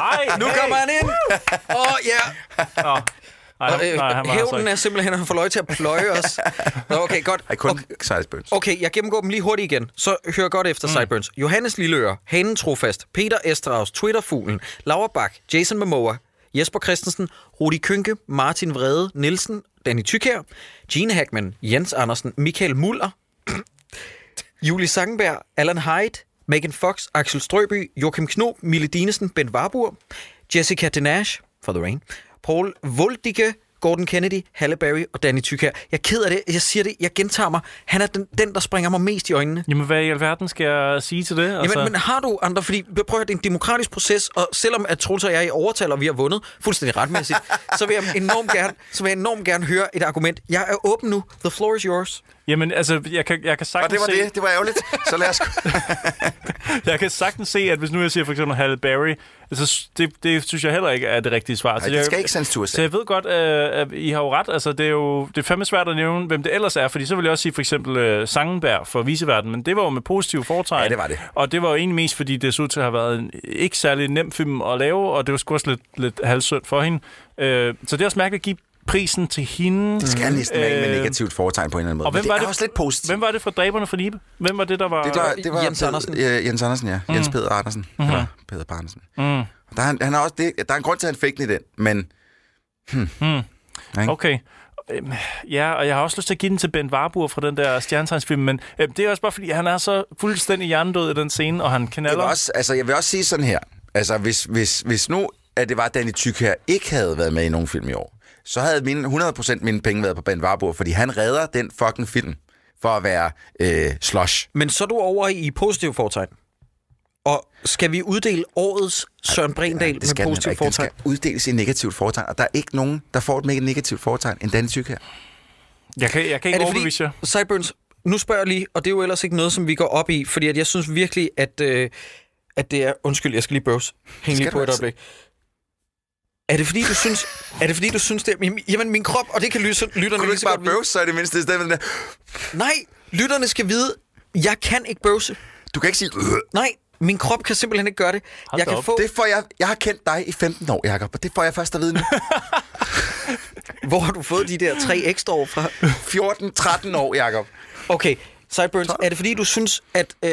Ej, Nu hey! kommer han ind. Åh, oh, ja. Nå. Nej, Og, øh, nej, han var altså hævnen ikke. er simpelthen, at han får lov til at pløje os. Nå, okay, godt. Ej, kun Okay. Sideburns. Okay, jeg gennemgår dem lige hurtigt igen. Så hør godt efter mm. Sideburns. Johannes Lilleøre, Hanen Trofast, Peter Estraus, Twitterfuglen, Laura Bak, Jason Momoa, Jesper Christensen, Rudi Kønke, Martin Vrede, Nielsen, Danny Tykær, Gene Hackman, Jens Andersen, Michael Muller, Julie Sangenberg, Allan Hyde, Megan Fox, Axel Strøby, Joachim Knob, Mille Dinesen, Ben Warburg, Jessica Denash for The Rain, Paul Voldige, Gordon Kennedy, Halle Berry og Danny Tykær. Jeg er ked af det. Jeg siger det. Jeg gentager mig. Han er den, den der springer mig mest i øjnene. Jamen, hvad i alverden skal jeg sige til det? Altså, Jamen, men har du andre, fordi prøv at høre, det er en demokratisk proces, og selvom at Troels og jeg er i overtal, og vi har vundet fuldstændig retmæssigt, så vil jeg enormt gerne, så vil jeg enormt gerne høre et argument. Jeg er åben nu. The floor is yours. Jamen, altså, jeg kan, jeg kan Og sagtens det var se... det. Det var ærgerligt. Så lad os... Jeg kan sagtens se, at hvis nu jeg siger for eksempel Halle Berry, så det, det synes jeg heller ikke er det rigtige svar. Nej, så det jeg, skal ikke sendes til USA. Så jeg ved godt, øh, at I har jo ret. Altså, det er jo det er fandme svært at nævne, hvem det ellers er, fordi så vil jeg også sige for eksempel øh, Sangenberg for Viseverden, men det var jo med positive foretegn. Ja, det var det. Og det var jo egentlig mest, fordi det så ud til at have været en ikke særlig nem film at lave, og det var sgu også lidt, lidt halvsødt for hende. Øh, så det er også mærkeligt at give prisen til hende. Det skal næsten være en med Øh, negativt foretegn på en eller anden måde. Og hvem Men var det det? også lidt positivt. Hvem var det fra Dræberne for Libe? Hvem var det, der var... Det var, det var Jens Andersen. Ja, Jens Andersen, ja. Mm. Jens Peder Andersen. Mm. Eller Peder Barnesen. Mm. Der er, han, han er også det, der er en grund til, at han fik den i den, men... Okay. Øhm, Ja, og jeg har også lyst til at give den til Ben Warburg fra den der stjernetegnsfilm, men øh, det er også bare fordi, han er så fuldstændig hjernedød i den scene, og han vil, knaller. også, altså, jeg vil også sige sådan her. Altså, hvis, hvis, hvis nu, at det var, at Danny Tyk her ikke havde været med i nogen film i år, så havde mine, 100% mine penge været på Ben Warburg, fordi han redder den fucking film for at være øh, slush. Men så er du over i positiv foretegn. Og skal vi uddele årets Søren Brindal det skal med den positiv ikke. Den skal foretegn? uddeles i negativt foretegn, og der er ikke nogen, der får et mega negativt foretegn end Danny Tyk her. Jeg kan, jeg kan ikke det overbevise jer. Sideburns, nu spørger jeg lige, og det er jo ellers ikke noget, som vi går op i, fordi at jeg synes virkelig, at, øh, at det er... Undskyld, jeg skal lige bøvs. Hæng lige på et altså? øjeblik. Er det fordi, du synes, er det fordi, du synes det? Jamen, Jamen, min krop, og det kan lytte, lytterne Kunne ikke bare bøvse, så er det mindste i stedet der... Nej, lytterne skal vide, jeg kan ikke bøvse. Du kan ikke sige... Øh. Nej, min krop kan simpelthen ikke gøre det. Hold jeg kan op. få... Det får jeg... Jeg har kendt dig i 15 år, Jacob, og det får jeg først at vide nu. Hvor har du fået de der tre ekstra år fra? 14-13 år, Jacob. Okay, Sideburns, er det fordi, du synes, at, øh,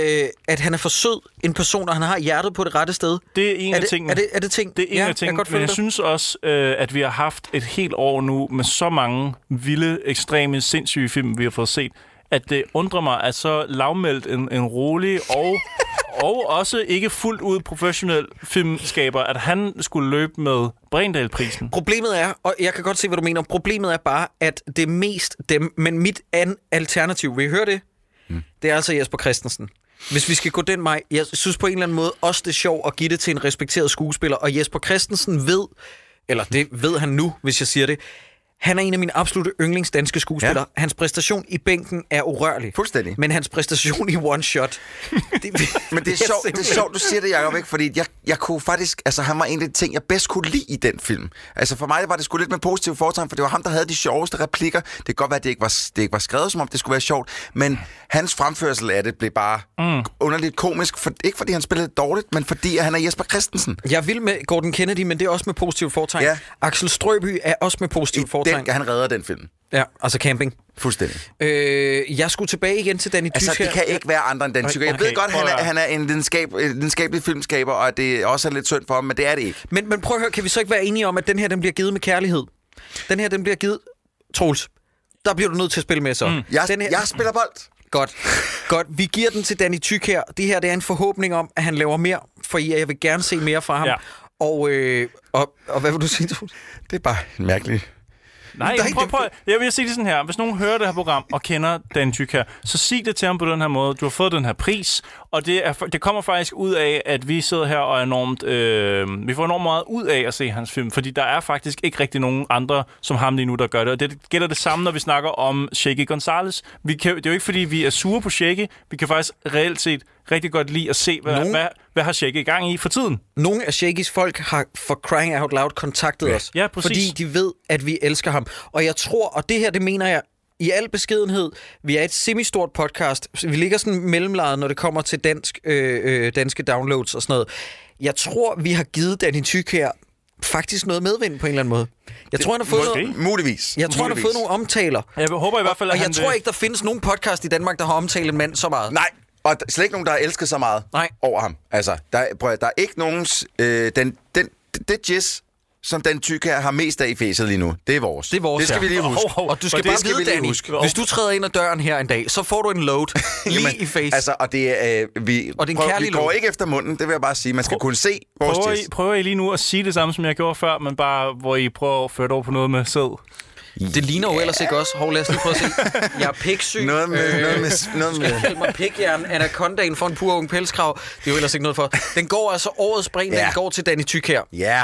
at han er for sød en person, og han har hjertet på det rette sted? Det er en er af det, tingene. Er det, er det ting? Det er en ja, af Jeg, tingene, godt men jeg dig. synes også, øh, at vi har haft et helt år nu med så mange vilde, ekstreme, sindssyge film, vi har fået set, at det undrer mig, at så lavmældt en, en rolig og, og også ikke fuldt ud professionel filmskaber, at han skulle løbe med Brindal-prisen. Problemet er, og jeg kan godt se, hvad du mener, problemet er bare, at det er mest dem, men mit an alternativ, vil I høre det? Mm. Det er altså Jesper Christensen. Hvis vi skal gå den vej, jeg synes på en eller anden måde også, det er sjovt at give det til en respekteret skuespiller, og Jesper Christensen ved, eller det ved han nu, hvis jeg siger det, han er en af mine absolutte yndlings danske skuespillere. Ja. Hans præstation i bænken er urørlig. Fuldstændig. Men hans præstation i one shot... Det, Men det er, sjovt, det er sjovt, du siger det, Jacob, ikke? Fordi jeg, jeg kunne faktisk... Altså, han var en af de ting, jeg bedst kunne lide i den film. Altså, for mig var det sgu lidt med positiv foretegn, for det var ham, der havde de sjoveste replikker. Det kan godt være, at det ikke var, det ikke var skrevet, som om det skulle være sjovt, men hans fremførsel af det blev bare mm. underligt komisk. For, ikke fordi han spillede dårligt, men fordi at han er Jesper Christensen. Jeg vil med Gordon Kennedy, men det er også med positiv foretegn. Ja. Axel Strøby er også med positiv foretegn. Den, han redder den film. Ja, altså camping. Fuldstændig. Øh, jeg skulle tilbage igen til Danny Tysk Altså, det kan ikke være andre end den tykker. Jeg Okay, ved godt, han at er, han er en videnskab, en videnskabelig filmskaber, og at det også er lidt synd for ham, men det er det ikke. Men, men prøv at høre, kan vi så ikke være enige om, at den her den bliver givet med kærlighed? Den her den bliver givet... Troels, der bliver du nødt til at spille med så. Mm. Jeg, den her... jeg spiller bold. Godt. Godt. Vi giver den til Danny Tyk her. Det her det er en forhåbning om, at han laver mere, for jeg vil gerne se mere fra ham. Ja. Og, øh, og, og hvad vil du sige, Troels? Det er bare mærkeligt. Nej, Nej, prøv, prøv, jeg vil sige det sådan her. Hvis nogen hører det her program og kender Dan Tyk her, så sig det til ham på den her måde. Du har fået den her pris, og det, er, det kommer faktisk ud af, at vi sidder her og er enormt... Øh, vi får enormt meget ud af at se hans film, fordi der er faktisk ikke rigtig nogen andre som ham lige nu, der gør det. Og det gælder det samme, når vi snakker om Shaky Gonzalez. Vi kan, det er jo ikke, fordi vi er sure på Shaky. Vi kan faktisk reelt set rigtig godt lide at se, hvad, Nogen- hvad, hvad har Shaky i gang i for tiden. Nogle af Shakys folk har for crying out loud kontaktet ja. os. Ja, præcis. Fordi de ved, at vi elsker ham. Og jeg tror, og det her, det mener jeg i al beskedenhed, vi er et semistort podcast. Vi ligger sådan mellemlejet, når det kommer til dansk, øh, øh, danske downloads og sådan noget. Jeg tror, vi har givet Danny Tyk her faktisk noget medvind på en eller anden måde. Jeg tror, han har fået, måske. noget, Muligvis. jeg tror, han har Muligvis. fået nogle omtaler. Jeg håber i hvert fald, at Og jeg han tror vil- ikke, der findes nogen podcast i Danmark, der har omtalt en mand så meget. Nej, og der er slet ikke nogen, der har elsket så meget Nej. over ham. Altså, der, er- prøv, at- der er ikke nogen... Øh, den, den, det jizz som den tyk her har mest af i fæset lige nu, det er vores. Det er vores, Det skal ja. vi lige huske. Hov, hov. Og du skal Og bare skal vi vide, lige Danny, huske. hvis du træder ind ad døren her en dag, så får du en load lige Jamen, i face. Altså, og det er, øh, vi, Og det er en prøv, kærlig vi går låt. ikke efter munden, det vil jeg bare sige. Man skal kunne se vores Prøver I, prøver I lige nu at sige det samme, som jeg gjorde før, men bare hvor I prøver at føre det over på noget med sæd? Det ligner jo ellers ikke også. Hov, lad os lige prøve at se. Jeg er piksyg. Noget med, Øh, noget med, noget skal jeg med. kalde mig pikjern, anacondaen for en pur ung pelskrav. Det er jo ellers ikke noget for. Den går altså årets bræn, Ja. den går til Danny Tyk her. Ja,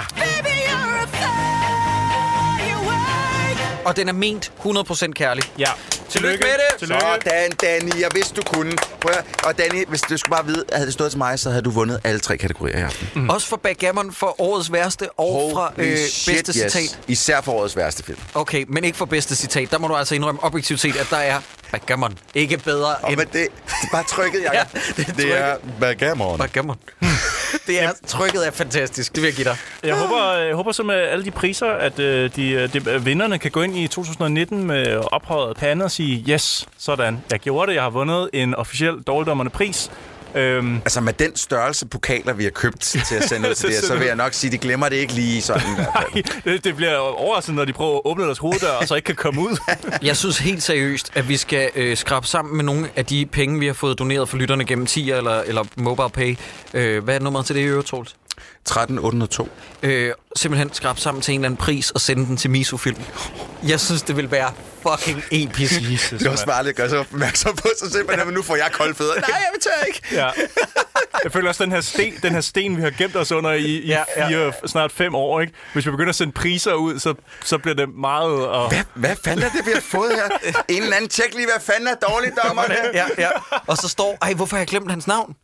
Og den er ment 100% kærlig. Ja. Tillykke med det. Tillykke. sådan, Danny. Jeg vidste, du kunne. Prøv at, og Danny, hvis du skulle bare vide, havde det stået til mig, så havde du vundet alle tre kategorier i aften. Mm. Også for backgammon for årets værste og fra Holy øh, shit, bedste yes. citat. Især for årets værste film. Okay, men ikke for bedste citat. Der må du altså indrømme objektivt set, at der er backgammon. Ikke bedre Og end men det, det er bare trykket, Jacob. Ja, det er det er backgammon. backgammon. det er trykket er fantastisk. Det vil jeg give dig. Jeg håber, jeg håber så med alle de priser, at øh, de, øh, de, øh, vinderne kan gå ind i 2019 med ophøjet pande og sige, yes, sådan, jeg gjorde det, jeg har vundet en officiel dårligdommerne pris. Øhm, Altså med den størrelse pokaler, vi har købt til at sende ud til det, så vil jeg nok sige, de glemmer det ikke lige sådan. i hvert fald. det, det bliver overraskende, når de prøver at åbne deres hoveddør, og så ikke kan komme ud. Jeg synes helt seriøst, at vi skal øh, skrabe sammen med nogle af de penge, vi har fået doneret for lytterne gennem 10 eller, eller mobile pay. Øh, hvad er nummeret til det i øvrigt, Troels? 13802. Øh, simpelthen skrabe sammen til en eller anden pris og sende den til Misofilm. Jeg synes, det vil være fucking episk. Jesus, Det er også bare at gøre sig opmærksom på sig selv, men nu får jeg kolde fødder. Nej, jeg vil tør ikke. Ja. Jeg føler også, den her sten, den her sten vi har gemt os under i, i Ja, ja, ja. fire, snart fem år, ikke? Hvis vi begynder at sende priser ud, så, så bliver det meget... Og... Hvad, hvad fanden er det, vi har fået her? En eller anden tjek lige, hvad fanden er dårligt, dommer? ja, ja. Og så står, ej, hvorfor har jeg glemt hans navn?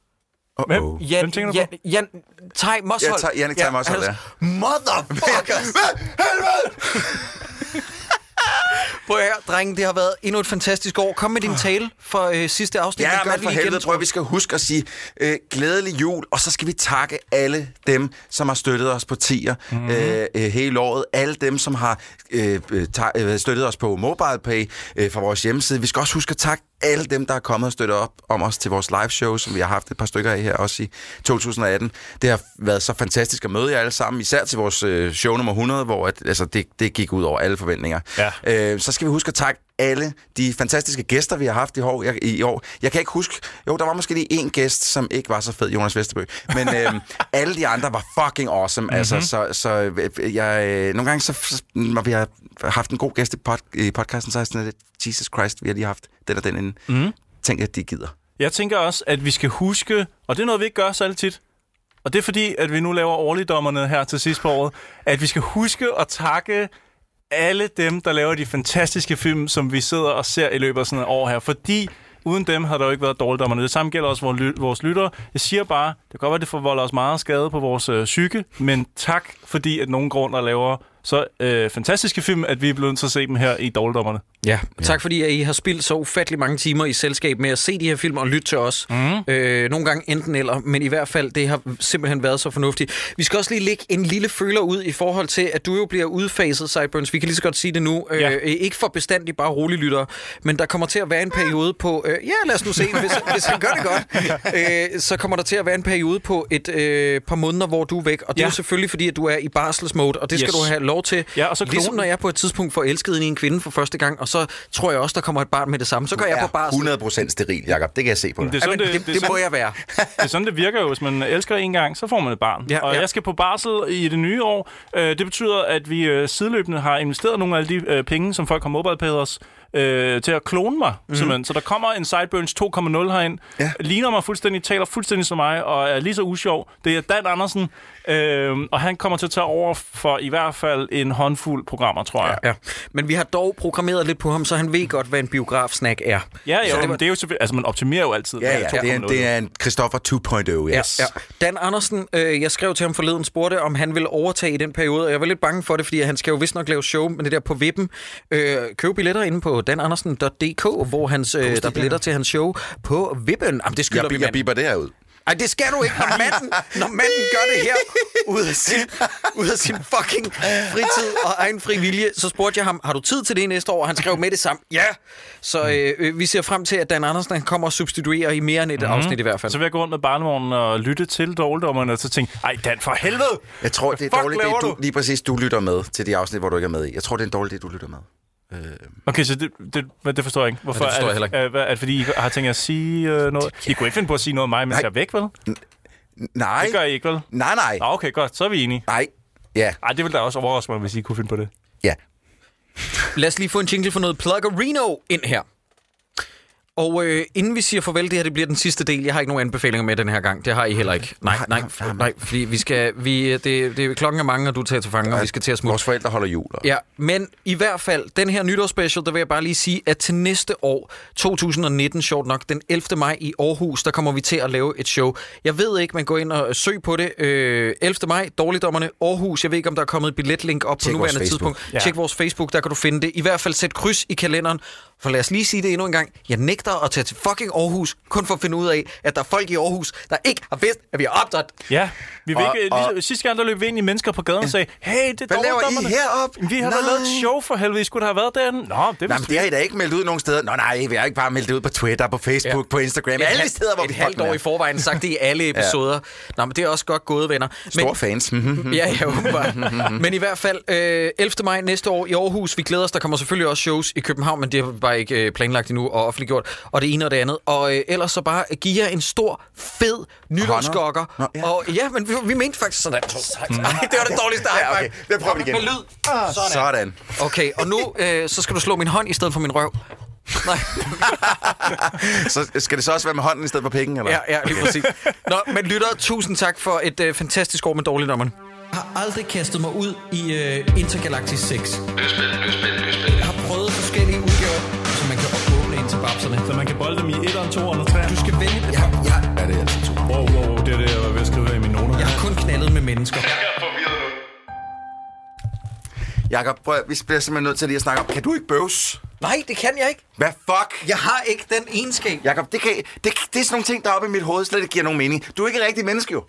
Hvem? Uh-oh. Jan, Hvem tænker du Jan, Jan, Tej Moshold. Ja, Tej- Jannik Tej Moshold, altså, Motherfuckers! Hvad? Helvede! Prøv at høre, drenge, det har været endnu et fantastisk år. Kom med din tale for øh, sidste afsnit. Ja, gør men for helvede, prøv at vi skal huske at sige øh, glædelig jul, og så skal vi takke alle dem, som har støttet os på tier mm. øh, øh, hele året. Alle dem, som har øh, øh, ta- øh, støttet os på MobilePay øh, fra vores hjemmeside. Vi skal også huske at takke alle dem, der er kommet og støttet op om os til vores live show, som vi har haft et par stykker af her også i 2018. Det har været så fantastisk at møde jer alle sammen, især til vores øh, show nummer 100, hvor at, altså, det, det gik ud over alle forventninger. Ja. Øh, så skal vi huske at takke alle de fantastiske gæster, vi har haft i år. Jeg, i år. jeg kan ikke huske... Jo, der var måske lige en gæst, som ikke var så fed, Jonas Vesterbø. Men øh, alle de andre var fucking awesome. Mm-hmm. Altså, så, så øh, jeg, øh, nogle gange, så, så, når vi har haft en god gæst i, pod, i podcasten, så er sådan lidt, Jesus Christ, vi har lige haft den og den inden. Mm. Tænk, at de gider. Jeg tænker også, at vi skal huske, og det er noget, vi ikke gør særlig tit, og det er fordi, at vi nu laver årligdommerne her til sidst på året, at vi skal huske at takke alle dem, der laver de fantastiske film, som vi sidder og ser i løbet af sådan et år her. Fordi uden dem har der jo ikke været dårligdommerne. Det samme gælder også vores, vores lyttere. Jeg siger bare, det kan godt være, at det forvolder os meget skade på vores øh, psyke, men tak, fordi at nogen grunder laver så øh, fantastiske film, at vi er blevet nødt til at se dem her i dårligdommerne. Ja, tak fordi at I har spildt så ufattelig mange timer i selskab med at se de her film og lytte til os. Mm. Øh, nogle gange enten eller, men i hvert fald, det har simpelthen været så fornuftigt. Vi skal også lige lægge en lille føler ud i forhold til, at du jo bliver udfaset, Sideburns. Vi kan lige så godt sige det nu. Ja. Øh, ikke for bestandigt bare rolig lytter, men der kommer til at være en periode på... Øh, ja, lad os nu se, hvis, hvis han gør det godt. Øh, så kommer der til at være en periode på et øh, par måneder, hvor du er væk. Og det ja. er Ja. jo selvfølgelig, fordi at du er i barselsmode, og det skal Yes. du have lov til. Ja, og så ligesom klonen- når jeg på et tidspunkt får elsket ind i en kvinde for første gang, og så tror jeg også, der kommer et barn med det samme. Så går jeg på barsel. 100% steril, Jacob. Det kan jeg se på dig. Det er sådan, Jamen, det, det, det, er må sådan, jeg være. det er sådan, det virker jo. Hvis man elsker en gang, så får man et barn. Ja, og ja. jeg skal på barsel i det nye år. Øh, det betyder, at vi øh, sideløbende har investeret nogle af de øh, penge, som folk har mobile os, øh, til at klone mig, mm. simpelthen. Så der kommer en Sideburns 2.0 herind. Ja. Ligner mig fuldstændig, taler fuldstændig som mig, og er lige så usjov. Det er Dan Andersen, øh, og han kommer til at tage over for i hvert fald en håndfuld programmer, tror jeg. Ja. Men vi har dog programmeret lidt på ham, så han ved godt, hvad en biografsnack er. Ja, Så jo, det men var- det er jo selvfølgelig... Altså, man optimerer jo altid. Ja, ja, det er, 2.0. det er en Christoffer 2.0, Ja, yes. ja. Dan Andersen, øh, jeg skrev til ham forleden, spurgte, om han ville overtage i den periode, og jeg var lidt bange for det, fordi han skal jo vist nok lave show med det der på vippen. Øh, køb billetter inde på danandersen.dk, hvor hans, øh, der er billetter til hans show på vippen. Jamen, det skylder Jeg, vi, jeg biber det her ud. Ej, det skal du ikke, når manden, når manden gør det her ud af, sin, ud af sin fucking fritid og egen fri vilje. Så spurgte jeg ham, har du tid til det næste år? Og han skrev med det samme. Ja! Så øh, øh, vi ser frem til, at Dan Andersen han kommer og substituerer i mere end et mm-hmm. afsnit i hvert fald. Så vil jeg gå rundt med barnevognen og lytte til dårligdommerne, og så tænke, ej Dan, for helvede! Jeg tror, det er dårligt, det, du, du? lige præcis du lytter med til de afsnit, hvor du ikke er med i. Jeg tror, det er en dårlig det, du lytter med. Okay, så det, det, det forstår jeg ikke. Hvorfor? Ja, det forstår jeg er, heller ikke. Er, er, er, det fordi I har tænkt at sige øh, noget? I kunne ikke finde på at sige noget om mig, mens Nej. jeg er væk, vel? Nej. Det gør I ikke, vel? Nej, nej. Nå, okay, godt. Så er vi enige. Nej. Ja, Ej, det ville da også overraske mig, hvis I kunne finde på det. ja. Lad os lige få en jingle for noget Pluggerino ind her. Og øh, inden vi siger farvel, det her det bliver den sidste del. Jeg har ikke nogen anbefalinger med den her gang. Det har I heller ikke. Nej, nej, nej, nej, fordi vi skal, vi, det, det, klokken er mange, og du tager til fange, og vi skal til at smutte. Vores forældre holder jul. Ja, men i hvert fald, den her nytårsspecial, der vil jeg bare lige sige, at til næste år, 2019, sjovt nok, den 11. maj i Aarhus, der kommer vi til at lave et show. Jeg ved ikke, man går ind og søg på det. Øh, 11. maj, Dårligdommerne, Aarhus. Jeg ved ikke, om der er kommet et billetlink op Tjek på nuværende tidspunkt. Ja. Tjek vores Facebook, der kan du finde det. I hvert fald sæt kryds i kalenderen. For lad os lige sige det endnu en gang. Jeg nægter at tage til fucking Aarhus, kun for at finde ud af, at der er folk i Aarhus, der ikke har vidst, at vi har optrådt. Ja, vi vil Og- ikke, og- sidste gang, der løb vi ind i mennesker på gaden og sagde, hey, det er Hvad laver I heroppe? Vi har da lavet et show for helvede. I skulle da have været derinde. Nå, det Nej, men det har I da ikke meldt ud nogen steder. Nå nej, vi har ikke bare meldt det ud på Twitter, på Facebook, ja. på Instagram. Et Alle steder, hvor et vi halvt år er. i forvejen sagt det i alle episoder. Nå, men det er også godt gået, venner. Store fans. Ja, ja, åbenbart. Men i hvert fald, øh, 11. maj næste år i Aarhus. Vi glæder os. Der kommer selvfølgelig også shows i København, men det har vi bare ikke øh, planlagt endnu og offentliggjort. Og det ene og det andet. Og øh, ellers så bare give jer en stor, fed nytårsgokker. Nå, ja. Og ja, men vi, vi mente faktisk sådan. Mm. Ej, det var det dårligste Ja, okay. Det prøver vi igen. Med lyd. Sådan. Sådan. Okay, og nu øh, så skal du slå min hånd i stedet for min røv. Nej. Så skal det så også være med hånden i stedet for pikken, eller? Ja, ja, lige præcis. Nå, men lytter, tusind tak for et øh, fantastisk år med dårligdommerne. Jeg har aldrig kastet mig ud i øh, Intergalactic 6. Jeg har prøvet babserne. Så man kan bolde dem i 1'eren, 2'eren og 3'eren. Du skal vælge... Jeg, jeg, Ja, det er altid to. Wow, wow, wow, det er det, jeg var ved at skrive her i mine noter. jeg har kun knaldet med mennesker. Jakob, prøv, vi bliver simpelthen nødt til lige at snakke om, kan du ikke bøvs? Nej, det kan jeg ikke. Hvad fuck? Jeg har ikke den egenskab. Jakob, det, kan, det, det er sådan nogle ting, der er oppe i mit hoved, slet ikke giver nogen mening. Du er ikke et rigtigt menneske, jo.